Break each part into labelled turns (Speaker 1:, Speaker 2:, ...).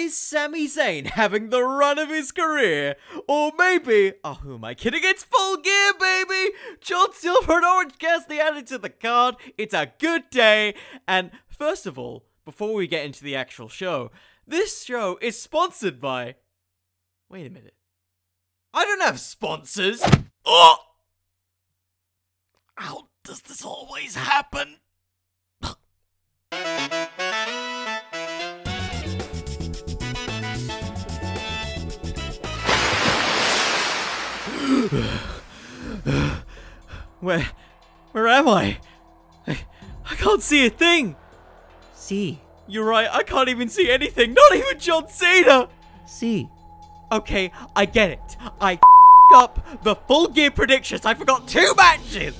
Speaker 1: Is Sami Zayn having the run of his career? Or maybe, oh, who am I kidding? It's full gear, baby! John Silver and Orange Cassidy added to the card. It's a good day. And first of all, before we get into the actual show, this show is sponsored by. Wait a minute. I don't have sponsors! Oh! How does this always happen? Where, where am I? I, I can't see a thing.
Speaker 2: See,
Speaker 1: You're right, I can't even see anything. Not even John Cena.
Speaker 2: see.
Speaker 1: Okay, I get it. I up the full gear predictions. I forgot two matches.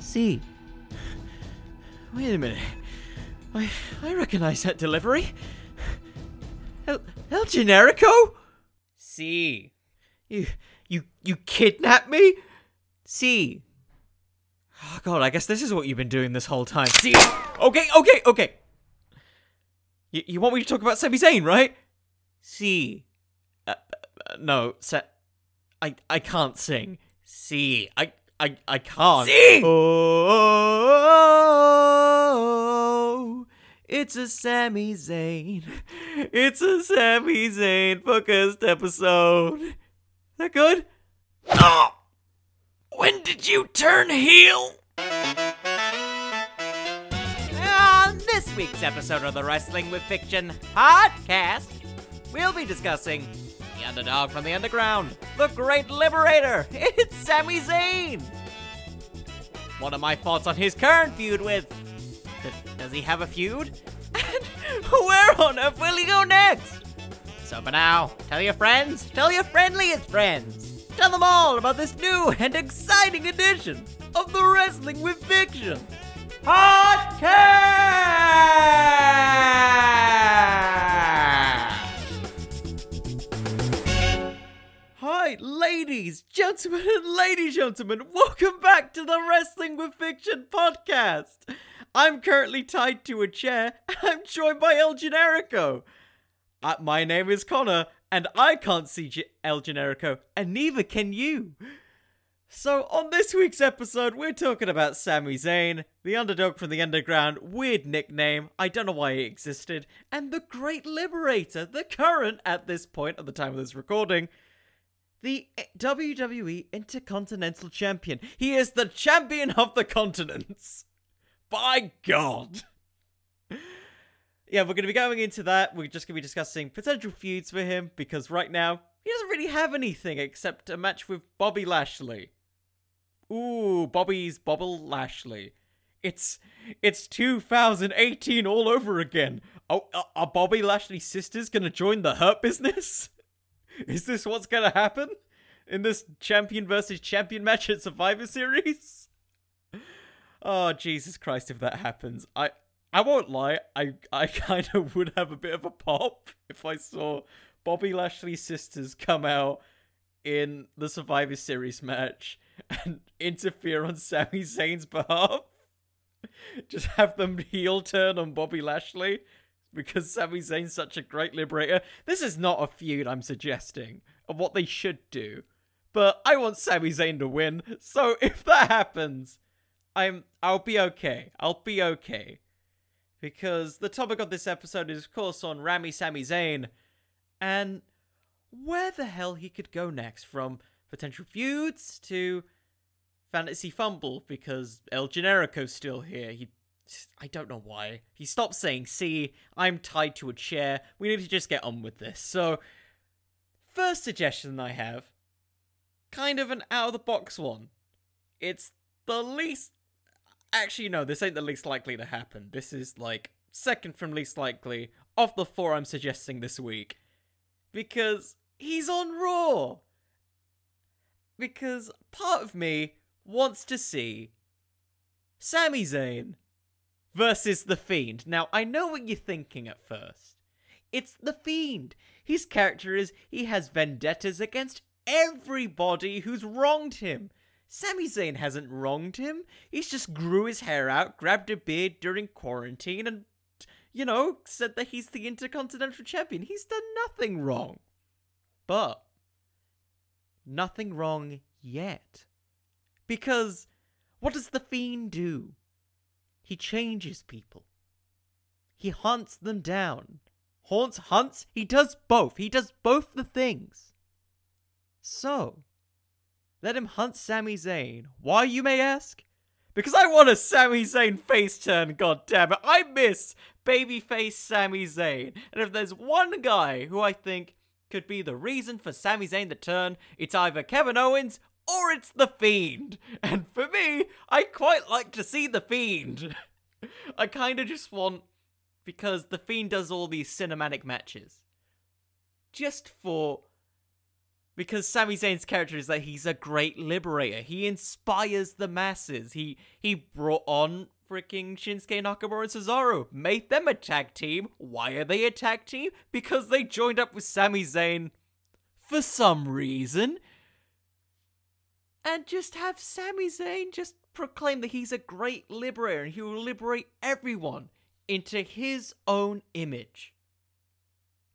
Speaker 2: See,
Speaker 1: Wait a minute. I I recognize that delivery. El, El Generico?
Speaker 2: see,
Speaker 1: You you you kidnapped me?
Speaker 2: see.
Speaker 1: Oh god, I guess this is what you've been doing this whole time. See? Okay, okay, okay. You, you want me to talk about Sami Zayn, right?
Speaker 2: See,
Speaker 1: Uh, no, Sa- I I can't sing. See, I I I can't.
Speaker 2: Sing!
Speaker 1: Oh, it's a Sami Zayn. It's a Sami Zayn focused episode. Is that good? Oh, when did you turn heel? On this week's episode of the Wrestling with Fiction podcast, we'll be discussing the underdog from the underground, the great liberator. It's Sami Zayn. What are my thoughts on his current feud with? Does he have a feud? And where on earth will he go next? So for now, tell your friends, tell your friendliest friends, tell them all about this new and exciting edition of the Wrestling with Fiction podcast. Hi, ladies, gentlemen, and ladies, gentlemen. Welcome back to the Wrestling with Fiction podcast. I'm currently tied to a chair, I'm joined by El Generico. Uh, my name is Connor, and I can't see G- El Generico, and neither can you. So, on this week's episode, we're talking about Sami Zayn, the underdog from the underground, weird nickname, I don't know why it existed, and the Great Liberator, the current, at this point, at the time of this recording, the WWE Intercontinental Champion. He is the champion of the continents. By God. Yeah, we're going to be going into that. We're just going to be discussing potential feuds for him because right now he doesn't really have anything except a match with Bobby Lashley. Ooh, Bobby's Bobble Lashley. It's it's 2018 all over again. Oh, are- are Bobby Lashley's sisters going to join the Hurt business? Is this what's gonna happen in this champion versus champion match at Survivor Series? Oh Jesus Christ! If that happens, I I won't lie. I I kind of would have a bit of a pop if I saw Bobby Lashley's sisters come out in the Survivor Series match and interfere on Sami Zayn's behalf. Just have them heel turn on Bobby Lashley because Sami Zayn's such a great liberator. This is not a feud I'm suggesting of what they should do. But I want Sami Zayn to win. So if that happens, I'm I'll be okay. I'll be okay. Because the topic of this episode is of course on Rami Sami Zayn and where the hell he could go next from potential feuds to fantasy fumble because El Generico's still here. He I don't know why. He stopped saying, see, I'm tied to a chair. We need to just get on with this. So, first suggestion I have, kind of an out of the box one. It's the least. Actually, no, this ain't the least likely to happen. This is like second from least likely of the four I'm suggesting this week. Because he's on Raw. Because part of me wants to see Sami Zayn versus The Fiend. Now, I know what you're thinking at first. It's The Fiend. His character is he has vendettas against everybody who's wronged him. Sami Zayn hasn't wronged him. He's just grew his hair out, grabbed a beard during quarantine, and you know, said that he's the Intercontinental Champion. He's done nothing wrong. But, nothing wrong yet. Because, what does The Fiend do? He changes people. He hunts them down. Haunts, hunts, he does both. He does both the things. So, let him hunt Sami Zayn. Why, you may ask? Because I want a Sami Zayn face turn, goddammit. I miss babyface Sami Zayn. And if there's one guy who I think could be the reason for Sami Zayn to turn, it's either Kevin Owens or it's The Fiend. And for me, I quite like to see The Fiend. I kind of just want. Because The Fiend does all these cinematic matches. Just for because Sami Zayn's character is that he's a great liberator. He inspires the masses. He he brought on freaking Shinsuke Nakamura and Cesaro, made them a tag team. Why are they a tag team? Because they joined up with Sami Zayn for some reason. And just have Sami Zayn just proclaim that he's a great liberator and he will liberate everyone into his own image,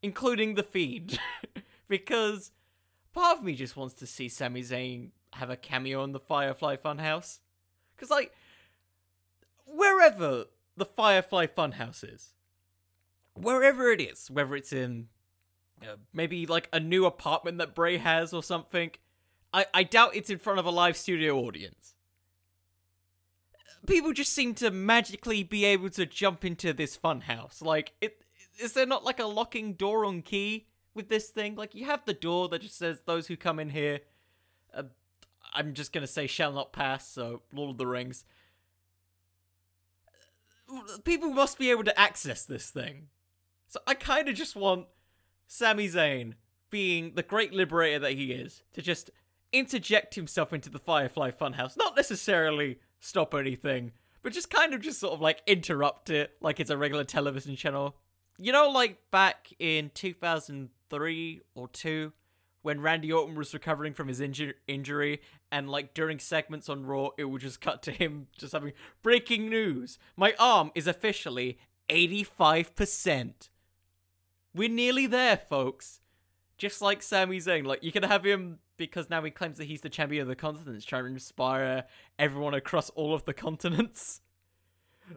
Speaker 1: including the Fiend. because part of me just wants to see Sami Zayn have a cameo in the Firefly Funhouse. Because, like, wherever the Firefly Funhouse is, wherever it is, whether it's in uh, maybe like a new apartment that Bray has or something, I, I doubt it's in front of a live studio audience. People just seem to magically be able to jump into this funhouse. Like, it is there not like a locking door on key with this thing? Like, you have the door that just says those who come in here. Uh, I'm just gonna say shall not pass. So Lord of the Rings. People must be able to access this thing. So I kind of just want Sami Zayn, being the great liberator that he is, to just interject himself into the Firefly Funhouse. Not necessarily stop anything, but just kind of just sort of like interrupt it like it's a regular television channel. You know, like back in 2003 or 2 when Randy Orton was recovering from his inju- injury, and like during segments on Raw, it would just cut to him just having breaking news. My arm is officially 85%. We're nearly there, folks. Just like Sami Zayn, like you can have him because now he claims that he's the champion of the continents, trying to inspire everyone across all of the continents.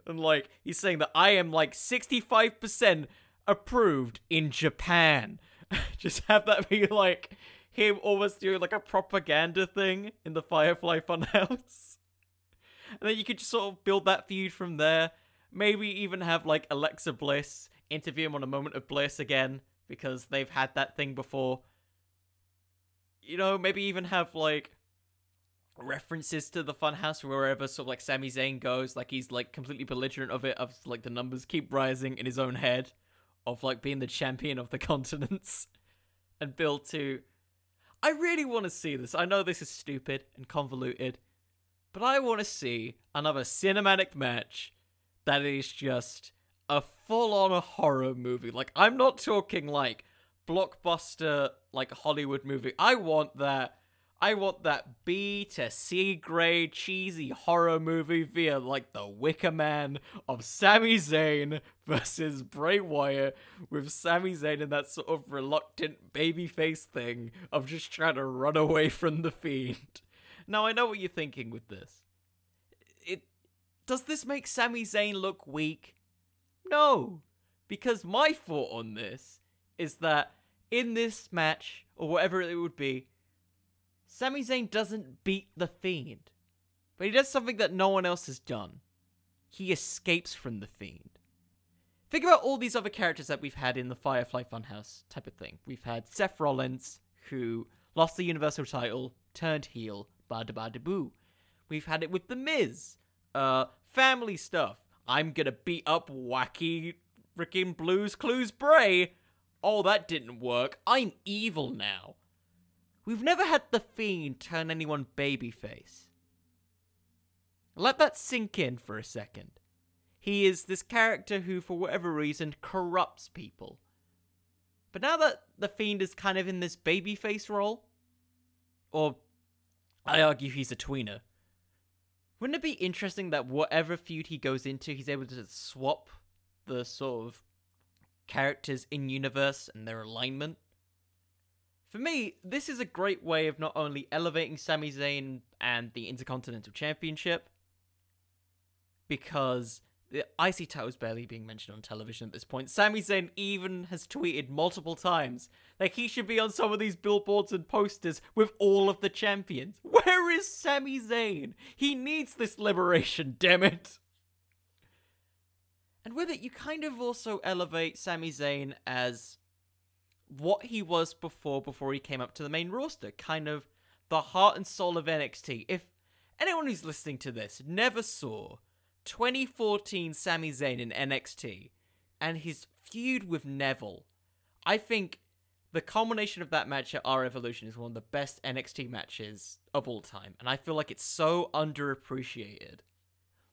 Speaker 1: And like he's saying that I am like 65% approved in Japan. Just have that be like him almost doing like a propaganda thing in the Firefly Funhouse. And then you could just sort of build that feud from there. Maybe even have like Alexa Bliss interview him on a moment of bliss again because they've had that thing before. You know, maybe even have like references to the funhouse wherever sort of like Sami Zayn goes, like he's like completely belligerent of it, of like the numbers keep rising in his own head, of like being the champion of the continents, and build to. I really want to see this. I know this is stupid and convoluted, but I want to see another cinematic match that is just a full on horror movie. Like, I'm not talking like blockbuster, like Hollywood movie. I want that. I want that B to C grade cheesy horror movie via like the Wicker Man of Sami Zayn versus Bray Wyatt with Sami Zayn in that sort of reluctant babyface thing of just trying to run away from the fiend. Now I know what you're thinking with this. It does this make Sami Zayn look weak? No, because my thought on this is that in this match or whatever it would be, Sami Zayn doesn't beat the Fiend, but he does something that no one else has done. He escapes from the Fiend. Think about all these other characters that we've had in the Firefly Funhouse type of thing. We've had Seth Rollins, who lost the Universal title, turned heel, bada bada boo. We've had it with The Miz, uh, family stuff. I'm gonna beat up wacky freaking Blues Clues Bray. Oh, that didn't work. I'm evil now. We've never had the Fiend turn anyone babyface. Let that sink in for a second. He is this character who, for whatever reason, corrupts people. But now that the Fiend is kind of in this babyface role, or I argue he's a tweener, wouldn't it be interesting that whatever feud he goes into, he's able to swap the sort of characters in universe and their alignment. For me, this is a great way of not only elevating Sami Zayn and the Intercontinental Championship, because the IC title is barely being mentioned on television at this point. Sami Zayn even has tweeted multiple times that he should be on some of these billboards and posters with all of the champions. Where is Sami Zayn? He needs this liberation, damn it. And with it, you kind of also elevate Sami Zayn as what he was before before he came up to the main roster, kind of the heart and soul of NXT. If anyone who's listening to this never saw 2014 Sami Zayn in NXT and his feud with Neville, I think the culmination of that match at R Evolution is one of the best NXT matches of all time, and I feel like it's so underappreciated.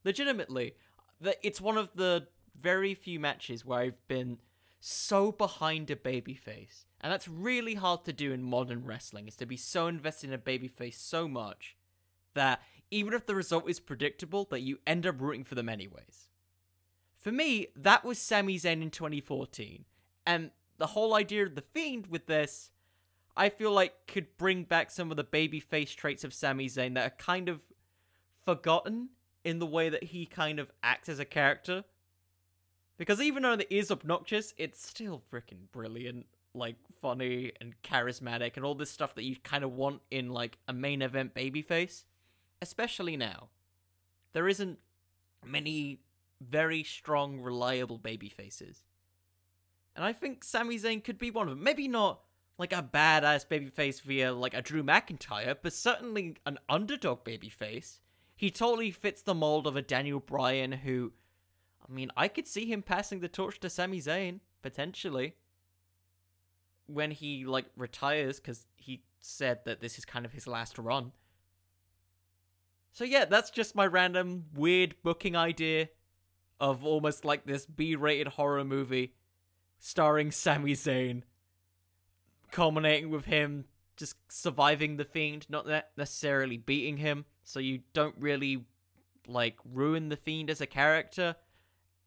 Speaker 1: Legitimately, that it's one of the very few matches where I've been so behind a babyface. And that's really hard to do in modern wrestling, is to be so invested in a babyface so much that even if the result is predictable, that you end up rooting for them anyways. For me, that was Sami Zayn in 2014. And the whole idea of the Fiend with this, I feel like could bring back some of the babyface traits of Sami Zayn that are kind of forgotten in the way that he kind of acts as a character. Because even though it is obnoxious, it's still freaking brilliant, like funny and charismatic and all this stuff that you kind of want in like a main event babyface. Especially now. There isn't many very strong, reliable babyfaces. And I think Sami Zayn could be one of them. Maybe not like a badass babyface via like a Drew McIntyre, but certainly an underdog babyface. He totally fits the mold of a Daniel Bryan who I mean, I could see him passing the torch to Sami Zayn potentially when he like retires because he said that this is kind of his last run. So yeah, that's just my random weird booking idea of almost like this B-rated horror movie starring Sami Zayn, culminating with him just surviving the fiend, not necessarily beating him, so you don't really like ruin the fiend as a character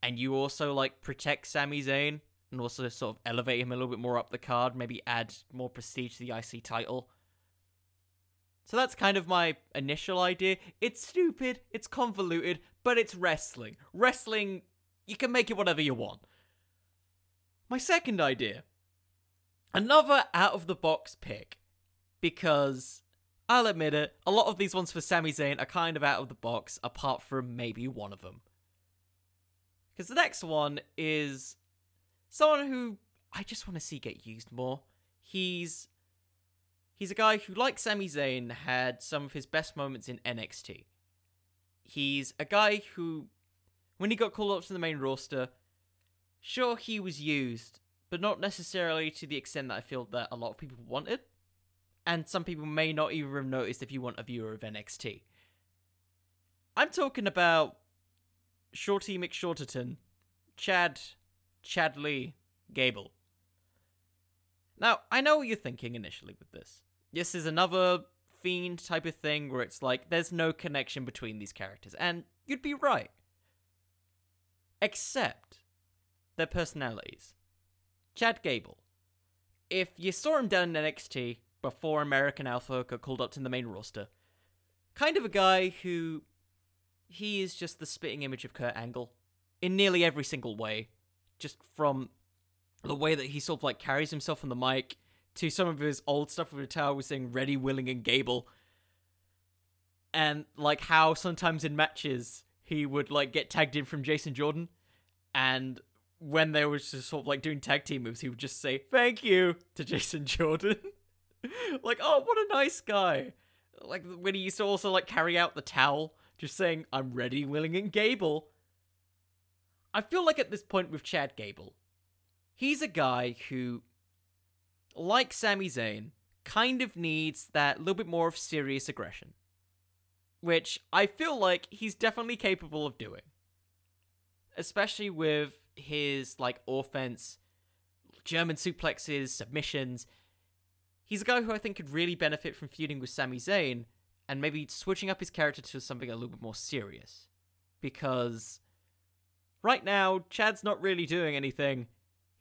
Speaker 1: and you also like protect Sami Zayn and also sort of elevate him a little bit more up the card, maybe add more prestige to the IC title. So that's kind of my initial idea. It's stupid, it's convoluted, but it's wrestling. Wrestling, you can make it whatever you want. My second idea another out of the box pick. Because I'll admit it, a lot of these ones for Sami Zayn are kind of out of the box, apart from maybe one of them. Because the next one is someone who I just want to see get used more. He's he's a guy who, like Sami Zayn, had some of his best moments in NXT. He's a guy who, when he got called up to the main roster, sure he was used, but not necessarily to the extent that I feel that a lot of people wanted. And some people may not even have noticed if you want a viewer of NXT. I'm talking about Shorty McShorterton, Chad, Chadley, Gable. Now, I know what you're thinking initially with this. This is another Fiend type of thing where it's like there's no connection between these characters, and you'd be right. Except their personalities. Chad Gable. If you saw him down in NXT before American Alpha got called up to the main roster, kind of a guy who he is just the spitting image of Kurt Angle in nearly every single way. Just from the way that he sort of like carries himself on the mic to some of his old stuff with the tower was saying ready, willing, and Gable. And like how sometimes in matches he would like get tagged in from Jason Jordan and when they were just sort of like doing tag team moves, he would just say "thank you" to Jason Jordan. like, oh, what a nice guy! Like when he used to also like carry out the towel just saying, I'm ready, willing, and Gable. I feel like at this point with Chad Gable, he's a guy who, like Sami Zayn, kind of needs that little bit more of serious aggression. Which I feel like he's definitely capable of doing. Especially with his, like, offense, German suplexes, submissions. He's a guy who I think could really benefit from feuding with Sami Zayn and maybe switching up his character to something a little bit more serious. Because right now, Chad's not really doing anything.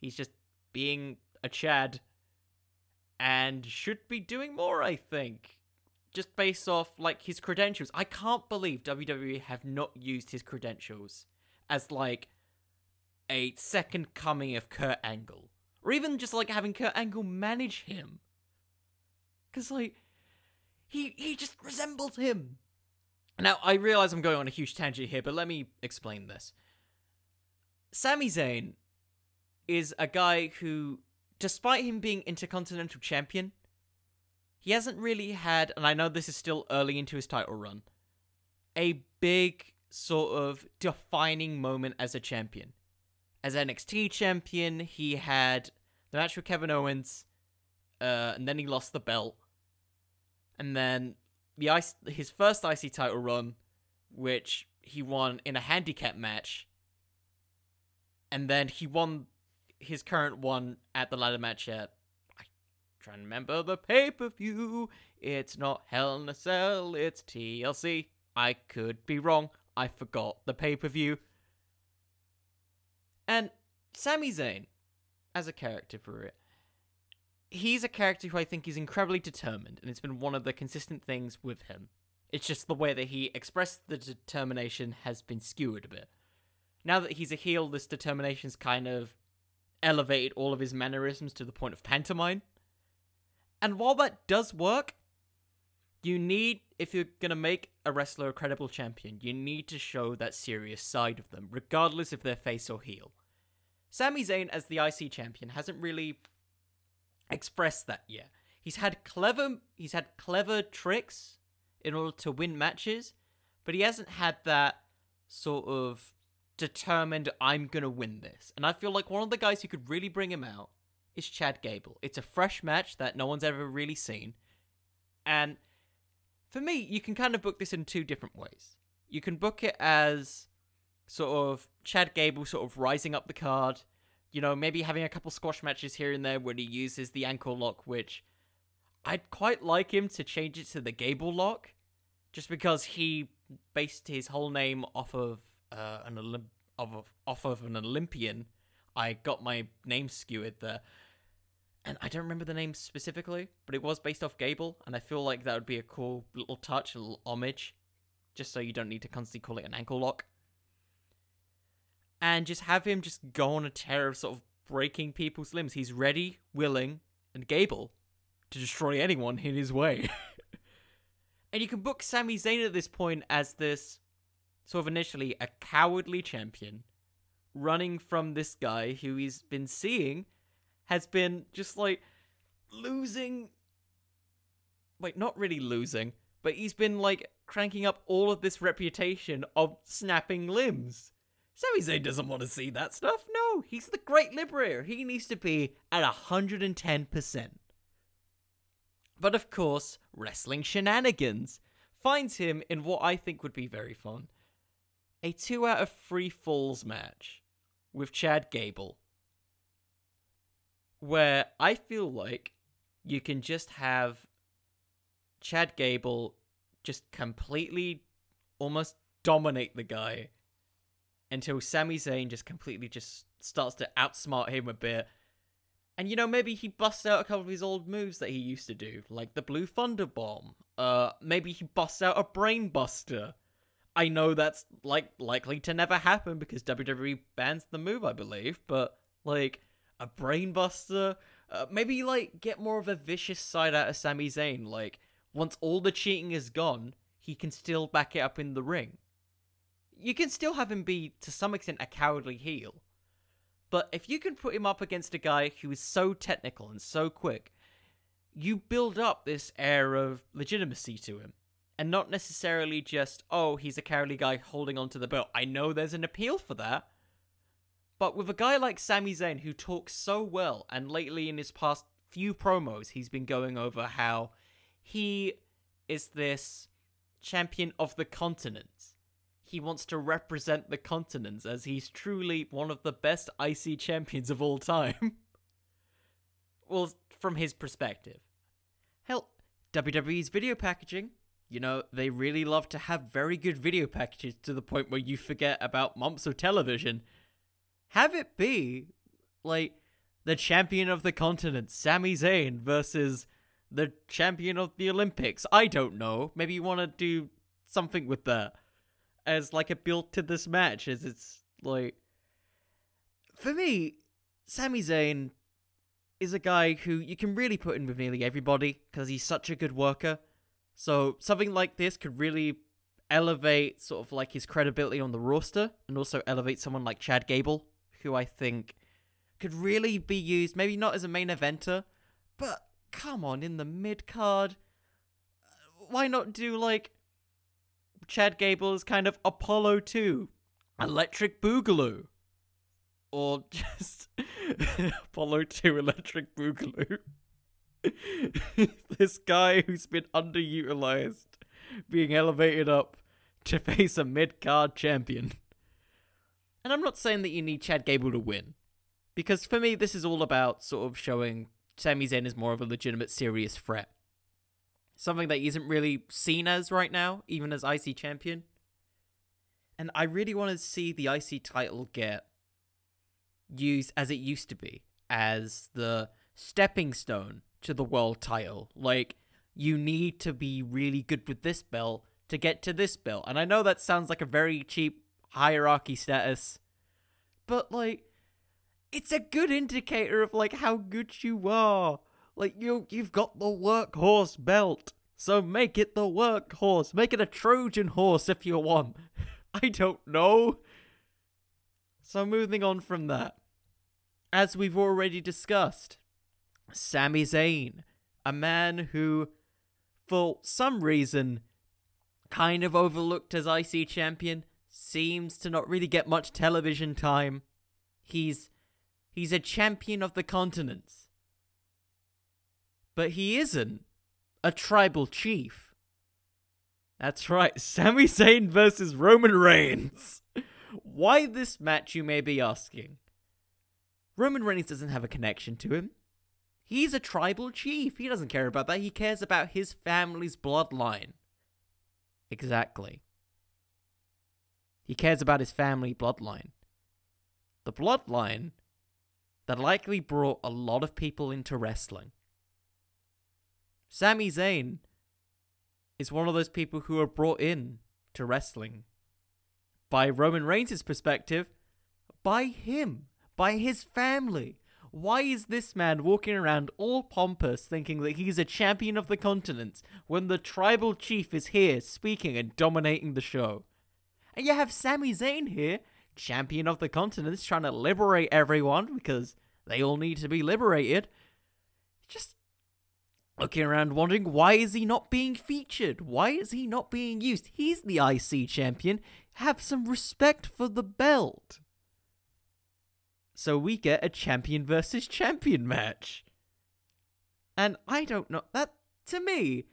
Speaker 1: He's just being a Chad and should be doing more, I think. Just based off like his credentials. I can't believe WWE have not used his credentials as like a second coming of Kurt Angle. Or even just like having Kurt Angle manage him. Cause like he he just resembles him. Now I realize I'm going on a huge tangent here, but let me explain this. Sami Zayn is a guy who, despite him being Intercontinental Champion, he hasn't really had, and I know this is still early into his title run, a big sort of defining moment as a champion. As NXT champion, he had the match with Kevin Owens, uh, and then he lost the belt. And then the ice, his first IC title run, which he won in a handicap match, and then he won his current one at the ladder match at I trying to remember the pay per view. It's not Hell in a Cell, it's TLC. I could be wrong. I forgot the pay per view. And Sami Zayn, as a character for it, he's a character who I think is incredibly determined, and it's been one of the consistent things with him. It's just the way that he expressed the determination has been skewered a bit. Now that he's a heel, this determination's kind of elevated all of his mannerisms to the point of pantomime. And while that does work, you need, if you're gonna make a wrestler a credible champion, you need to show that serious side of them, regardless if they're face or heel. Sami Zayn, as the IC champion, hasn't really expressed that yet. He's had clever, he's had clever tricks in order to win matches, but he hasn't had that sort of determined I'm gonna win this. And I feel like one of the guys who could really bring him out is Chad Gable. It's a fresh match that no one's ever really seen. And for me, you can kind of book this in two different ways. You can book it as sort of Chad Gable sort of rising up the card, you know, maybe having a couple squash matches here and there when he uses the ankle lock, which I'd quite like him to change it to the Gable lock, just because he based his whole name off of uh, an Olymp- of off of an Olympian. I got my name skewered there. And I don't remember the name specifically, but it was based off Gable, and I feel like that would be a cool little touch, a little homage, just so you don't need to constantly call it an ankle lock. And just have him just go on a tear of sort of breaking people's limbs. He's ready, willing, and Gable to destroy anyone in his way. and you can book Sami Zayn at this point as this sort of initially a cowardly champion running from this guy who he's been seeing has been just like losing wait not really losing but he's been like cranking up all of this reputation of snapping limbs Sami Zayn doesn't want to see that stuff. No, he's the great liberator. He needs to be at 110%. But of course, wrestling shenanigans finds him in what I think would be very fun a two out of three falls match with Chad Gable, where I feel like you can just have Chad Gable just completely almost dominate the guy until Sami Zayn just completely just starts to outsmart him a bit. And you know, maybe he busts out a couple of his old moves that he used to do, like the Blue Thunder Bomb. Uh, maybe he busts out a Brain Buster. I know that's like likely to never happen because WWE bans the move, I believe. But like a Brain Buster, uh, maybe like get more of a vicious side out of Sami Zayn. Like once all the cheating is gone, he can still back it up in the ring you can still have him be to some extent a cowardly heel. But if you can put him up against a guy who is so technical and so quick, you build up this air of legitimacy to him. And not necessarily just, oh, he's a cowardly guy holding onto the belt. I know there's an appeal for that. But with a guy like Sami Zayn who talks so well, and lately in his past few promos, he's been going over how he is this champion of the continents he wants to represent the continents as he's truly one of the best IC champions of all time. well, from his perspective. Hell, WWE's video packaging You know, they really love to have very good video packages to the point where you forget about months of television. Have it be like the champion of the continent, Sami Zayn, versus the champion of the Olympics. I don't know. Maybe you want to do something with that as like a build to this match, as it's like. For me, Sami Zayn is a guy who you can really put in with nearly everybody because he's such a good worker. So something like this could really elevate sort of like his credibility on the roster and also elevate someone like Chad Gable, who I think could really be used, maybe not as a main eventer, but come on, in the mid card. Uh, why not do like Chad Gable's kind of Apollo 2, Electric Boogaloo? Or just Apollo 2 Electric Boogaloo. this guy who's been underutilized being elevated up to face a mid card champion. And I'm not saying that you need Chad Gable to win. Because for me, this is all about sort of showing Sami Zayn is more of a legitimate, serious threat. Something that isn't really seen as right now, even as IC champion. And I really want to see the IC title get used as it used to be, as the stepping stone to the world title. Like, you need to be really good with this belt to get to this belt. And I know that sounds like a very cheap hierarchy status, but like, it's a good indicator of like how good you are. Like you you've got the workhorse belt. So make it the workhorse. Make it a Trojan horse if you want. I don't know. So moving on from that. As we've already discussed, Sami Zayn, a man who for some reason kind of overlooked as IC champion, seems to not really get much television time. He's He's a champion of the continents. But he isn't a tribal chief. That's right, Sami Zayn versus Roman Reigns. Why this match, you may be asking? Roman Reigns doesn't have a connection to him. He's a tribal chief. He doesn't care about that. He cares about his family's bloodline. Exactly. He cares about his family bloodline. The bloodline that likely brought a lot of people into wrestling. Sami Zayn is one of those people who are brought in to wrestling by Roman Reigns' perspective, by him, by his family. Why is this man walking around all pompous thinking that he's a champion of the continents when the tribal chief is here speaking and dominating the show? And you have Sami Zayn here champion of the continents, trying to liberate everyone because they all need to be liberated. Looking around wondering why is he not being featured? Why is he not being used? He's the IC champion. Have some respect for the belt. So we get a champion versus champion match. And I don't know that to me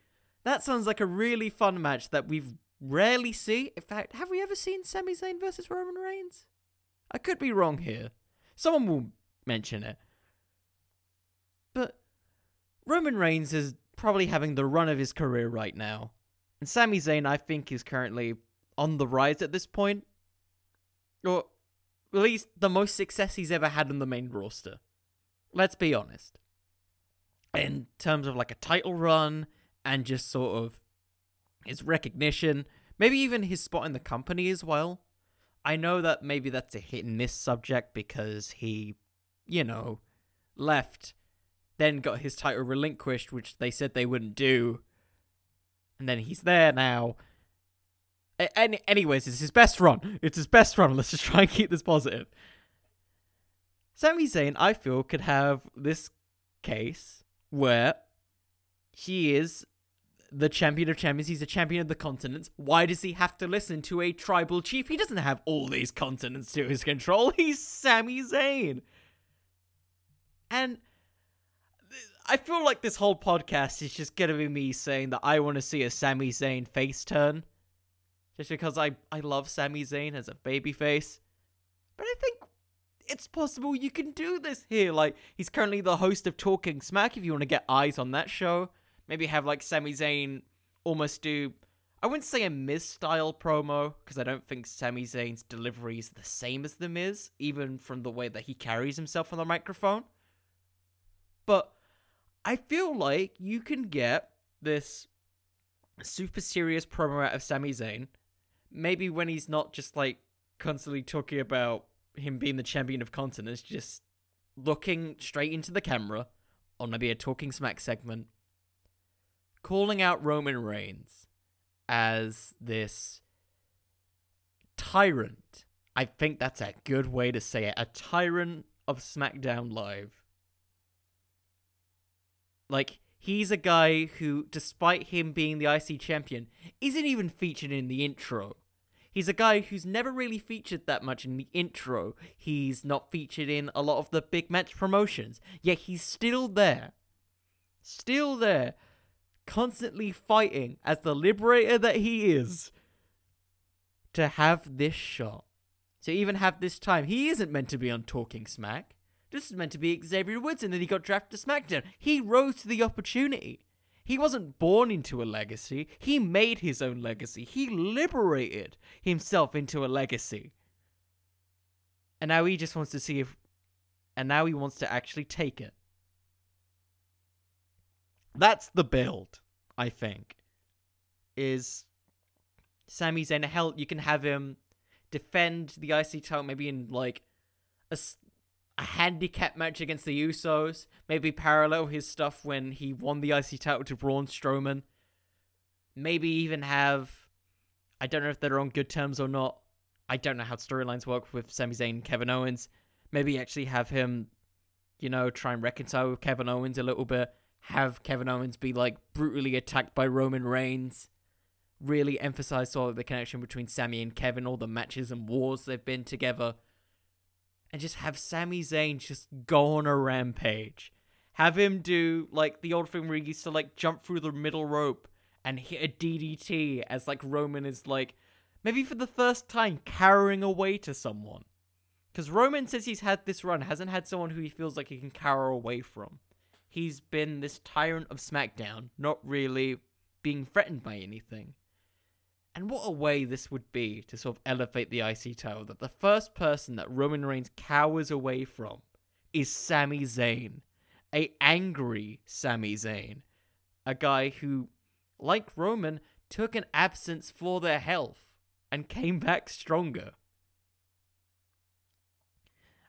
Speaker 1: that sounds like a really fun match that we've rarely see. In fact, have we ever seen Sami Zayn versus Roman Reigns? I could be wrong here. Someone will mention it. Roman Reigns is probably having the run of his career right now. And Sami Zayn, I think, is currently on the rise at this point. Or at least the most success he's ever had in the main roster. Let's be honest. In terms of like a title run and just sort of his recognition, maybe even his spot in the company as well. I know that maybe that's a hit and miss subject because he, you know, left, then got his title relinquished, which they said they wouldn't do. And then he's there now. Any, anyways, it's his best run. It's his best run. Let's just try and keep this positive. Sami Zayn, I feel, could have this case where he is the champion of champions. He's a champion of the continents. Why does he have to listen to a tribal chief? He doesn't have all these continents to his control. He's Sami Zayn. And I feel like this whole podcast is just gonna be me saying that I want to see a Sami Zayn face turn. Just because I, I love Sami Zayn as a babyface. But I think it's possible you can do this here. Like, he's currently the host of Talking Smack if you want to get eyes on that show. Maybe have like Sami Zayn almost do I wouldn't say a Miz style promo because I don't think Sami Zayn's delivery is the same as the Miz, even from the way that he carries himself on the microphone. But I feel like you can get this super serious promo out of Sami Zayn. Maybe when he's not just like constantly talking about him being the champion of continents, just looking straight into the camera on maybe a talking smack segment, calling out Roman Reigns as this tyrant. I think that's a good way to say it. A tyrant of SmackDown Live. Like, he's a guy who, despite him being the IC champion, isn't even featured in the intro. He's a guy who's never really featured that much in the intro. He's not featured in a lot of the big match promotions, yet he's still there. Still there, constantly fighting as the liberator that he is to have this shot. To even have this time. He isn't meant to be on Talking Smack. This is meant to be Xavier Woods, and then he got drafted to SmackDown. He rose to the opportunity. He wasn't born into a legacy. He made his own legacy. He liberated himself into a legacy. And now he just wants to see if. And now he wants to actually take it. That's the build, I think. Is Sami Zayn. A hell, you can have him defend the IC title maybe in like a, a handicap match against the Usos. Maybe parallel his stuff when he won the IC title to Braun Strowman. Maybe even have. I don't know if they're on good terms or not. I don't know how storylines work with Sami Zayn and Kevin Owens. Maybe actually have him, you know, try and reconcile with Kevin Owens a little bit. Have Kevin Owens be like brutally attacked by Roman Reigns. Really emphasize sort of the connection between Sami and Kevin, all the matches and wars they've been together and just have Sami Zayn just go on a rampage. Have him do like the old thing where he used to like jump through the middle rope and hit a DDT as like Roman is like maybe for the first time carrying away to someone. Because Roman says he's had this run, hasn't had someone who he feels like he can carry away from. He's been this tyrant of SmackDown, not really being threatened by anything. And what a way this would be to sort of elevate the IC title that the first person that Roman Reigns cowers away from is Sami Zayn. A angry Sami Zayn. A guy who, like Roman, took an absence for their health and came back stronger.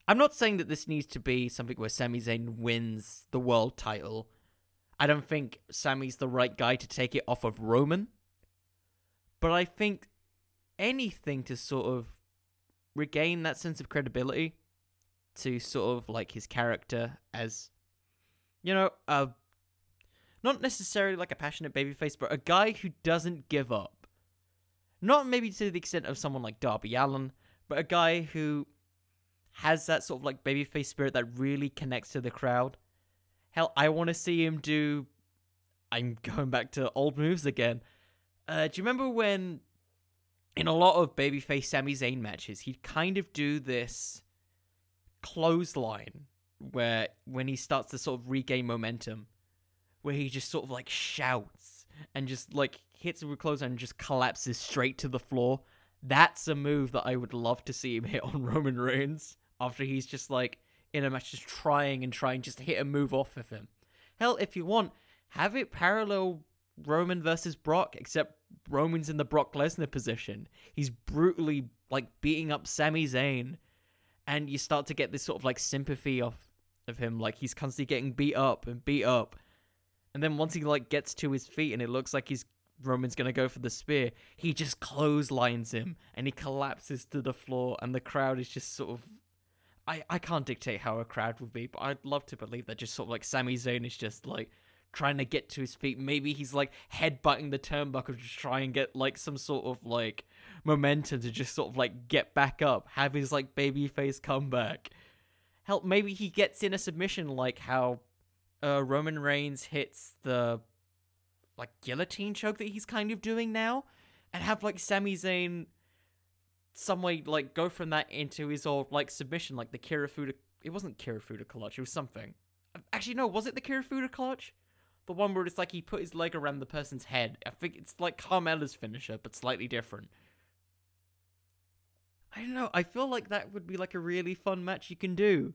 Speaker 1: I'm not saying that this needs to be something where Sami Zayn wins the world title. I don't think Sami's the right guy to take it off of Roman. But I think anything to sort of regain that sense of credibility to sort of like his character as you know, a not necessarily like a passionate babyface, but a guy who doesn't give up. Not maybe to the extent of someone like Darby Allin but a guy who has that sort of like babyface spirit that really connects to the crowd. Hell, I want to see him do. I'm going back to old moves again. Uh, do you remember when, in a lot of babyface Sami Zayn matches, he'd kind of do this clothesline where when he starts to sort of regain momentum, where he just sort of like shouts and just like hits with clothesline and just collapses straight to the floor. That's a move that I would love to see him hit on Roman Reigns after he's just like in a match, just trying and trying just to hit a move off of him. Hell, if you want, have it parallel Roman versus Brock, except Roman's in the Brock Lesnar position. He's brutally like beating up Sami Zayn, and you start to get this sort of like sympathy of of him, like he's constantly getting beat up and beat up, and then once he like gets to his feet and it looks like he's Roman's gonna go for the spear, he just clotheslines him and he collapses to the floor, and the crowd is just sort of. I, I can't dictate how a crowd would be, but I'd love to believe that just sort of like Sami Zayn is just like trying to get to his feet. Maybe he's like headbutting the turnbuckle to try and get like some sort of like momentum to just sort of like get back up, have his like baby face comeback. Help, maybe he gets in a submission like how uh, Roman Reigns hits the like guillotine choke that he's kind of doing now, and have like Sami Zayn some way like go from that into his old like submission, like the Kirifuda. It wasn't Kirifuda clutch. It was something. Actually, no. Was it the Kirifuda clutch? The one where it's like he put his leg around the person's head. I think it's like Carmella's finisher, but slightly different. I don't know. I feel like that would be like a really fun match you can do,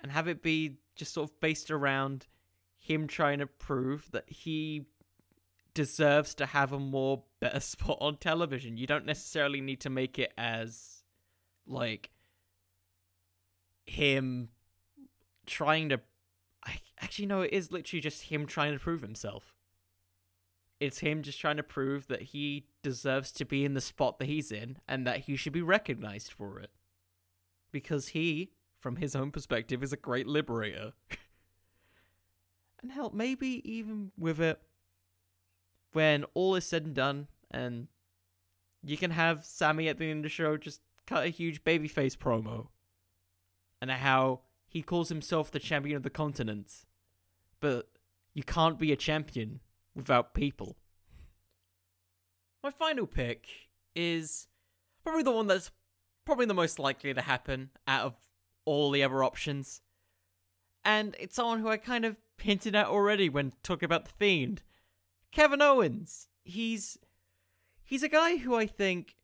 Speaker 1: and have it be just sort of based around him trying to prove that he deserves to have a more better spot on television. You don't necessarily need to make it as like him trying to I actually no, it is literally just him trying to prove himself. It's him just trying to prove that he deserves to be in the spot that he's in and that he should be recognized for it. Because he, from his own perspective, is a great liberator. and help, maybe even with it, when all is said and done, and you can have Sami at the end of the show just cut a huge babyface promo, and how he calls himself the champion of the continent, but you can't be a champion without people. My final pick is probably the one that's probably the most likely to happen out of all the other options. And it's someone who I kind of hinted at already when talking about The Fiend. Kevin Owens. He's he's a guy who I think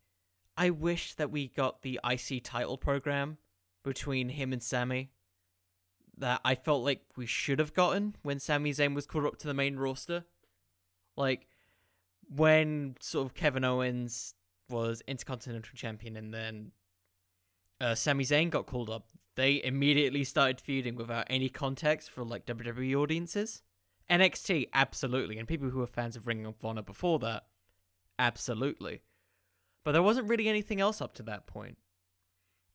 Speaker 1: I wish that we got the IC title program between him and Sami that I felt like we should have gotten when Sami Zayn was called up to the main roster. Like when sort of Kevin Owens was Intercontinental Champion and then uh, Sami Zayn got called up, they immediately started feuding without any context for like WWE audiences. NXT, absolutely, and people who were fans of Ring of Honor before that, absolutely. But there wasn't really anything else up to that point.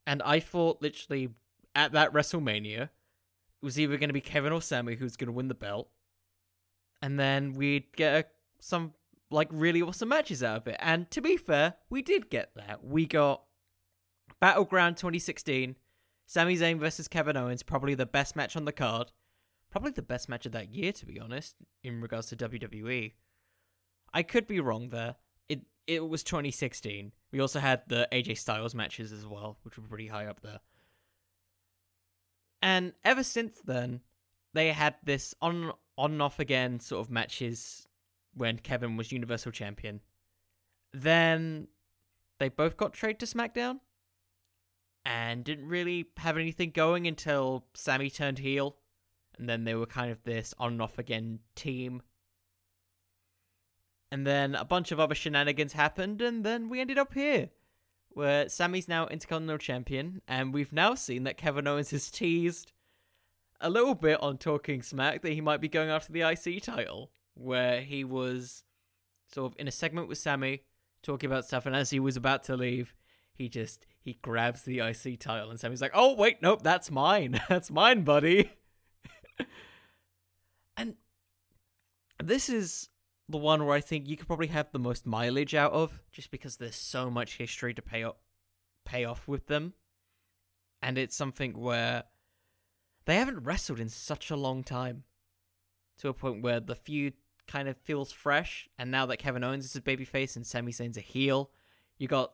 Speaker 1: And I thought literally at that WrestleMania, was either going to be Kevin or Sami who's going to win the belt, and then we'd get a, some like really awesome matches out of it. And to be fair, we did get that. We got Battleground 2016, Sami Zayn versus Kevin Owens, probably the best match on the card, probably the best match of that year to be honest, in regards to WWE. I could be wrong there. It it was 2016. We also had the AJ Styles matches as well, which were pretty high up there. And ever since then, they had this on on and off again sort of matches when Kevin was Universal Champion. Then they both got traded to SmackDown and didn't really have anything going until Sami turned heel. And then they were kind of this on and off again team. And then a bunch of other shenanigans happened, and then we ended up here where Sami's now Intercontinental Champion, and we've now seen that Kevin Owens has teased a little bit on Talking Smack that he might be going after the IC title, where he was sort of in a segment with Sami talking about stuff, and as he was about to leave, he just he grabs the IC title, and Sami's like, "Oh wait, nope, that's mine, that's mine, buddy." and this is the one where I think you could probably have the most mileage out of, just because there's so much history to pay up, pay off with them, and it's something where they haven't wrestled in such a long time, to a point where the feud kind of feels fresh. And now that Kevin Owens is a babyface and Sami Zayn's a heel, you got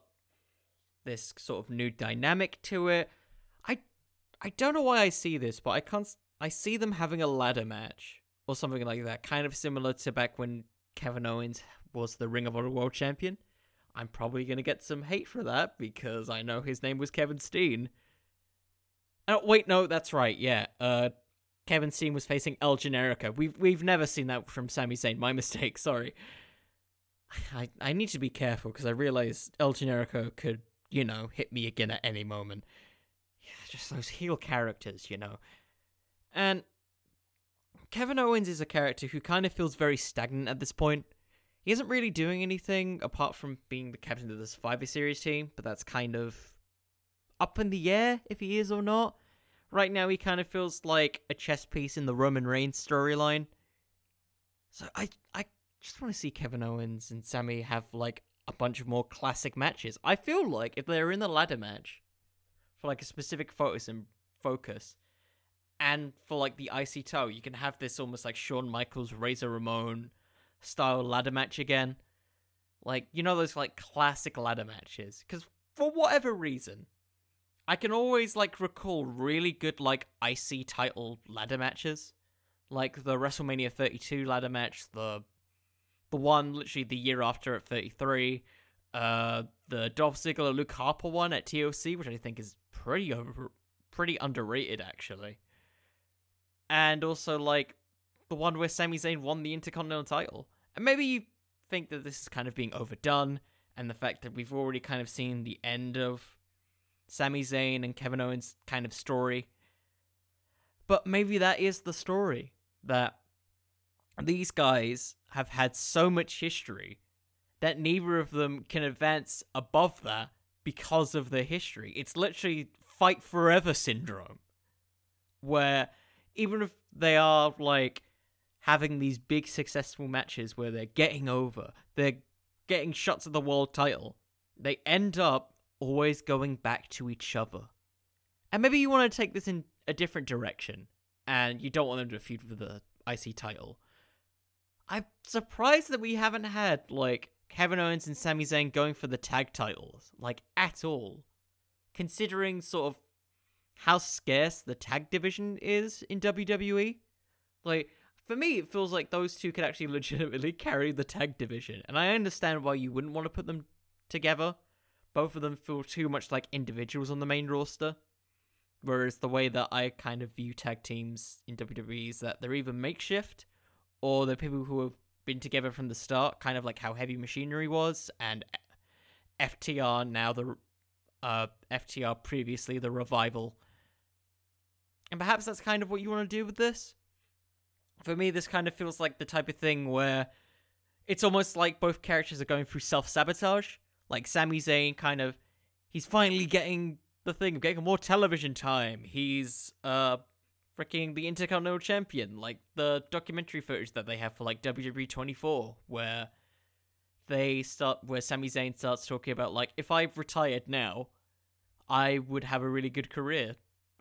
Speaker 1: this sort of new dynamic to it. I I don't know why I see this, but I can't. I see them having a ladder match or something like that, kind of similar to back when Kevin Owens was the Ring of Honor World Champion. I'm probably going to get some hate for that because I know his name was Kevin Steen. Oh, wait, no, that's right. Yeah. Uh Kevin Steen was facing El Generico. We've we've never seen that from Sami Zayn. My mistake. Sorry. I I need to be careful because I realize El Generico could, you know, hit me again at any moment. Yeah, just those heel characters, you know. And Kevin Owens is a character who kind of feels very stagnant at this point. He isn't really doing anything apart from being the captain of this Survivor Series team, but that's kind of up in the air if he is or not. Right now, he kind of feels like a chess piece in the Roman Reigns storyline. So I, I just want to see Kevin Owens and Sami have like a bunch of more classic matches. I feel like if they're in the ladder match for like a specific focus and focus, and for like the icy toe, you can have this almost like Shawn Michaels, Razor Ramon style ladder match again. Like you know those like classic ladder matches, because for whatever reason, I can always like recall really good like IC title ladder matches. like the WrestleMania 32 ladder match, the the one literally the year after at 33, uh, the Dolph Ziggler Luke Harper one at TLC, which I think is pretty over, pretty underrated actually, and also like the one where Sami Zayn won the Intercontinental title. And maybe you think that this is kind of being overdone, and the fact that we've already kind of seen the end of Sami Zayn and Kevin Owens' kind of story. But maybe that is the story that these guys have had so much history that neither of them can advance above that because of their history. It's literally fight forever syndrome. Where even if they are like having these big successful matches where they're getting over, they're getting shots at the world title, they end up always going back to each other. And maybe you want to take this in a different direction and you don't want them to feud for the IC title. I'm surprised that we haven't had like Kevin Owens and Sami Zayn going for the tag titles, like at all. Considering sort of how scarce the tag division is in WWE. Like, for me, it feels like those two could actually legitimately carry the tag division. And I understand why you wouldn't want to put them together. Both of them feel too much like individuals on the main roster. Whereas the way that I kind of view tag teams in WWE is that they're either makeshift or they're people who have been together from the start, kind of like how Heavy Machinery was, and FTR now the uh, FTR previously the revival. And perhaps that's kind of what you want to do with this for me, this kind of feels like the type of thing where it's almost like both characters are going through self sabotage. Like Sami Zayn, kind of, he's finally getting the thing of getting more television time. He's uh freaking the Intercontinental Champion, like the documentary footage that they have for like WWE 24, where they start where Sami Zayn starts talking about like if I've retired now, I would have a really good career.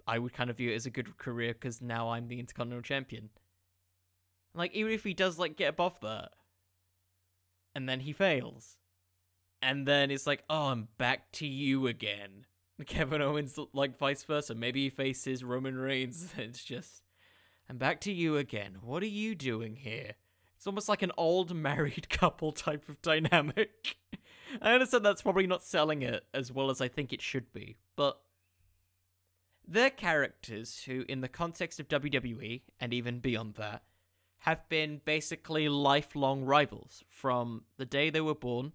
Speaker 1: I would kind of view it as a good career because now I'm the Intercontinental Champion. Like, even if he does, like, get above that, and then he fails, and then it's like, oh, I'm back to you again. Kevin Owens, like, vice versa. Maybe he faces Roman Reigns, it's just, I'm back to you again. What are you doing here? It's almost like an old married couple type of dynamic. I understand that's probably not selling it as well as I think it should be, but they're characters who, in the context of WWE, and even beyond that, have been basically lifelong rivals from the day they were born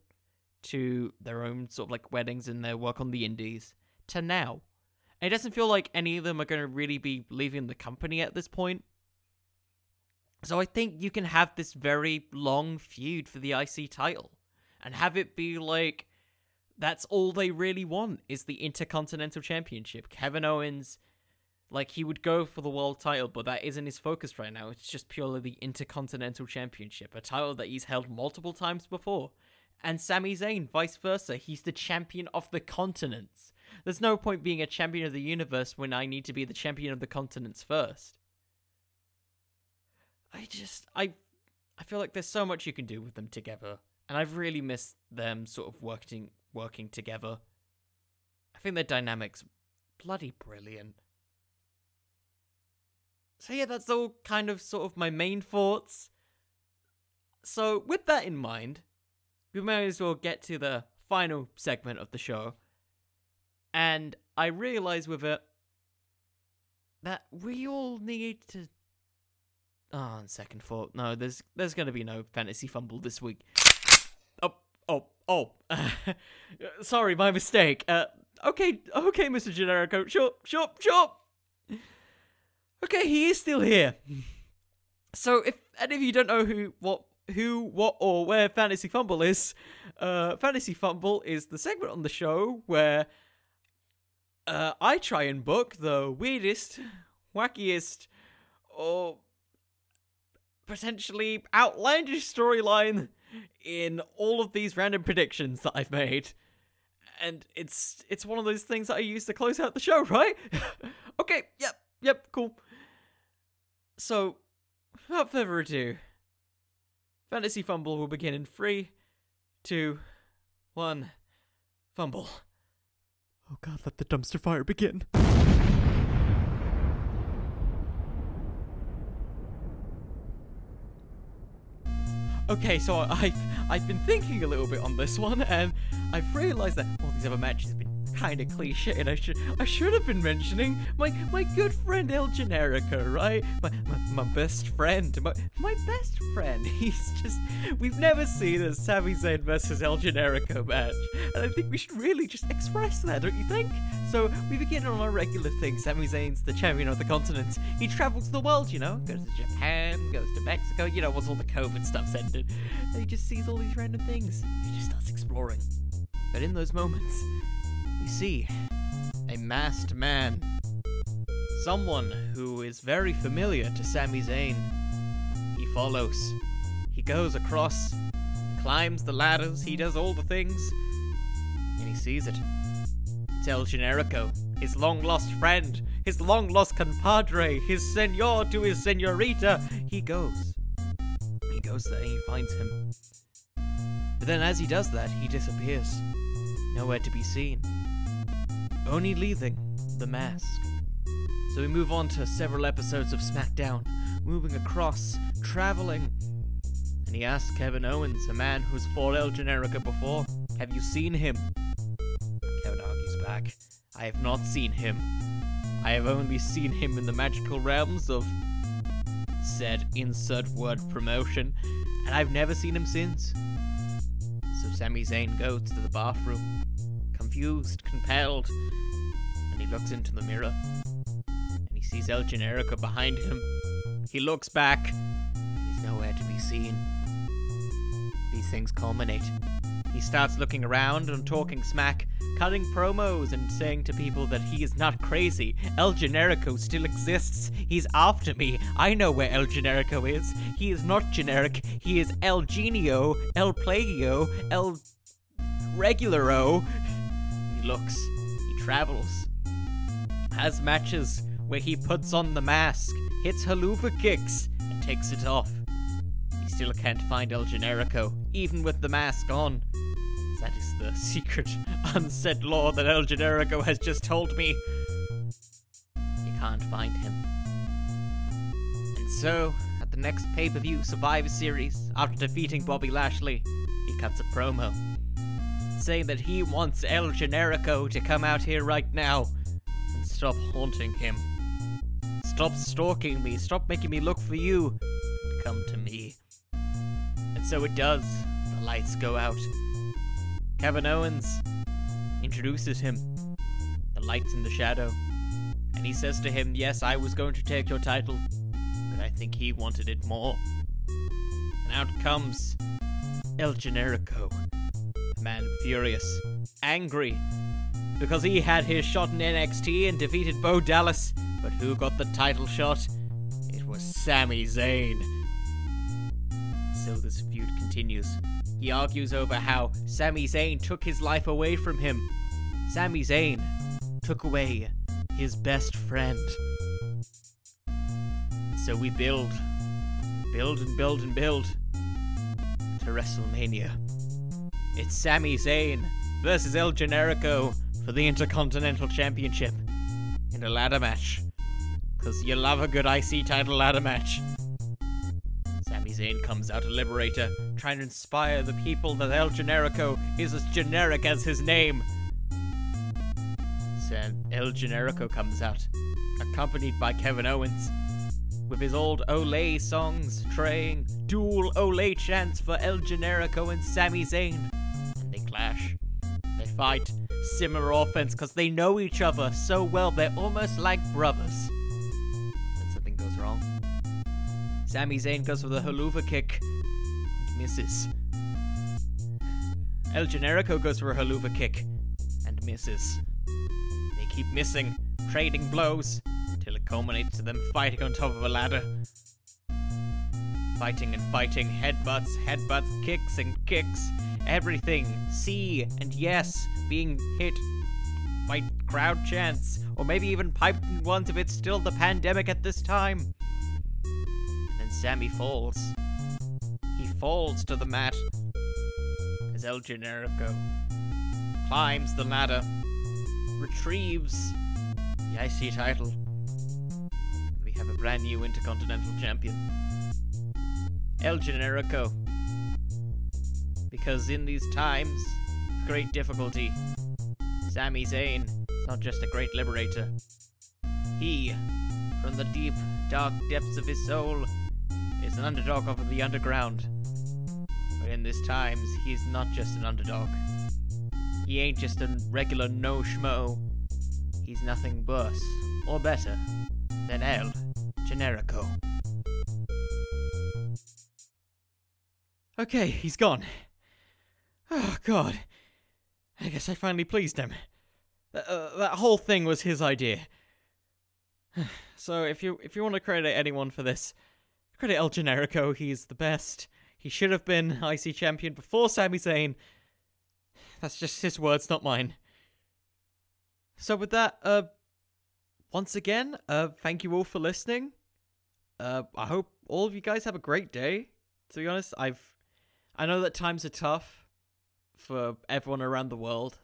Speaker 1: to their own sort of like weddings and their work on the indies to now. And it doesn't feel like any of them are going to really be leaving the company at this point. So I think you can have this very long feud for the IC title and have it be like that's all they really want is the Intercontinental Championship. Kevin Owens like he would go for the world title, but that isn't his focus right now. It's just purely the Intercontinental Championship, a title that he's held multiple times before. And Sami Zayn, vice versa, he's the champion of the continents. There's no point being a champion of the universe when I need to be the champion of the continents first. I just I I feel like there's so much you can do with them together, and I've really missed them sort of working working together. I think their dynamics bloody brilliant. So yeah, that's all kind of sort of my main thoughts. So with that in mind, we may as well get to the final segment of the show. And I realize with it that we all need to Oh, on second thought, no, there's there's gonna be no fantasy fumble this week. Oh, oh, oh. Sorry, my mistake. Uh, okay, okay, Mr. Generico. Sure, sure, sure. Okay, he is still here. So if any of you don't know who, what, who, what, or where Fantasy Fumble is, uh, Fantasy Fumble is the segment on the show where uh, I try and book the weirdest, wackiest, or potentially outlandish storyline in all of these random predictions that I've made. And it's it's one of those things that I use to close out the show, right? okay, yep, yep, cool. So, without further ado, Fantasy Fumble will begin in three, two, one, fumble. Oh god, let the dumpster fire begin. Okay, so I've I've been thinking a little bit on this one, and I've realised that all these other matches have been kind of cliche, and I should I should have been mentioning my my good friend El Generico, right? My my, my best friend, my my best friend. He's just we've never seen a Sami Zayn versus El Generico match, and I think we should really just express that, don't you think? So we begin on our regular thing. Sami Zayn's the champion of the continent. He travels the world, you know, goes to Japan, goes to Mexico, you know, once all the COVID stuff's ended, and he just sees all these random things. He just starts exploring. But in those moments, see a masked man. Someone who is very familiar to Sami Zayn. He follows. He goes across, climbs the ladders, he does all the things, and he sees it. It's Generico, his long lost friend, his long lost compadre, his senor to his senorita. He goes. He goes there, and he finds him. But then, as he does that, he disappears. Nowhere to be seen. Only leaving the mask. So we move on to several episodes of SmackDown, moving across, traveling. And he asks Kevin Owens, a man who's fought El Generico before, Have you seen him? Kevin argues back, I have not seen him. I have only seen him in the magical realms of said insert word promotion, and I've never seen him since. So Sami Zayn goes to the bathroom, confused, compelled, and he looks into the mirror, and he sees El Generico behind him. He looks back, and he's nowhere to be seen. These things culminate. He starts looking around and talking smack, cutting promos and saying to people that he is not crazy. El Generico still exists. He's after me. I know where El Generico is. He is not generic. He is El Genio, El Plagio, El Regularo. Looks. He travels. Has matches where he puts on the mask, hits Helluva kicks, and takes it off. He still can't find El Generico, even with the mask on. That is the secret, unsaid law that El Generico has just told me. You can't find him. And so, at the next pay per view Survivor Series, after defeating Bobby Lashley, he cuts a promo saying that he wants El Generico to come out here right now and stop haunting him. Stop stalking me, stop making me look for you, come to me. And so it does. The lights go out. Kevin Owens introduces him. The light's in the shadow. And he says to him, Yes, I was going to take your title, but I think he wanted it more. And out comes El Generico. Man furious, angry, because he had his shot in NXT and defeated Bo Dallas, but who got the title shot? It was Sami Zayn. So this feud continues. He argues over how Sami Zayn took his life away from him. Sami Zayn took away his best friend. So we build, build and build and build to WrestleMania. It's Sami Zayn versus El Generico for the Intercontinental Championship in a ladder match. Because you love a good IC title ladder match. Sami Zayn comes out a liberator, trying to inspire the people that El Generico is as generic as his name. Then El Generico comes out, accompanied by Kevin Owens, with his old Olay songs, traying dual Olay chants for El Generico and Sami Zayn. They fight, similar offense, because they know each other so well they're almost like brothers. Then something goes wrong. Sami Zayn goes for the Helluva kick misses. El Generico goes for a Helluva kick and misses. They keep missing, trading blows, till it culminates to them fighting on top of a ladder. Fighting and fighting, headbutts, headbutts, kicks and kicks, everything. See and yes, being hit by crowd chants, or maybe even piped ones if it's still the pandemic at this time. And then Sami falls. He falls to the mat as El Generico climbs the ladder, retrieves the IC title. We have a brand new Intercontinental Champion. El Generico
Speaker 2: because in these times of great difficulty, Sami Zayn is not just a great liberator. He, from the deep, dark depths of his soul, is an underdog of the underground. But in these times, he's not just an underdog. He ain't just a regular no schmo. He's nothing worse or better than El Generico.
Speaker 1: Okay, he's gone. Oh, God. I guess I finally pleased him. Uh, that whole thing was his idea. so if you if you want to credit anyone for this, credit El Generico. He's the best. He should have been IC champion before Sami Zayn. That's just his words, not mine. So with that, uh, once again, uh, thank you all for listening. Uh, I hope all of you guys have a great day. To be honest, I've I know that times are tough for everyone around the world,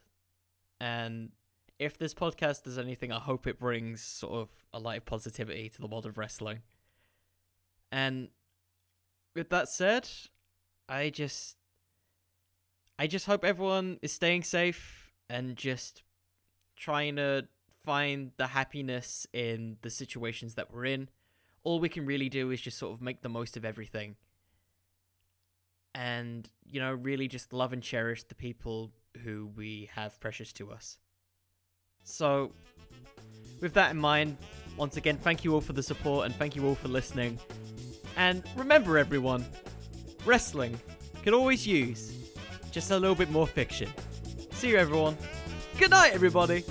Speaker 1: and if this podcast does anything, I hope it brings sort of a light of positivity to the world of wrestling. And with that said, I just I just hope everyone is staying safe and just trying to find the happiness in the situations that we're in. All we can really do is just sort of make the most of everything. And, you know, really just love and cherish the people who we have precious to us. So, with that in mind, once again, thank you all for the support and thank you all for listening. And remember, everyone, wrestling could always use just a little bit more fiction. See you, everyone. Good night, everybody.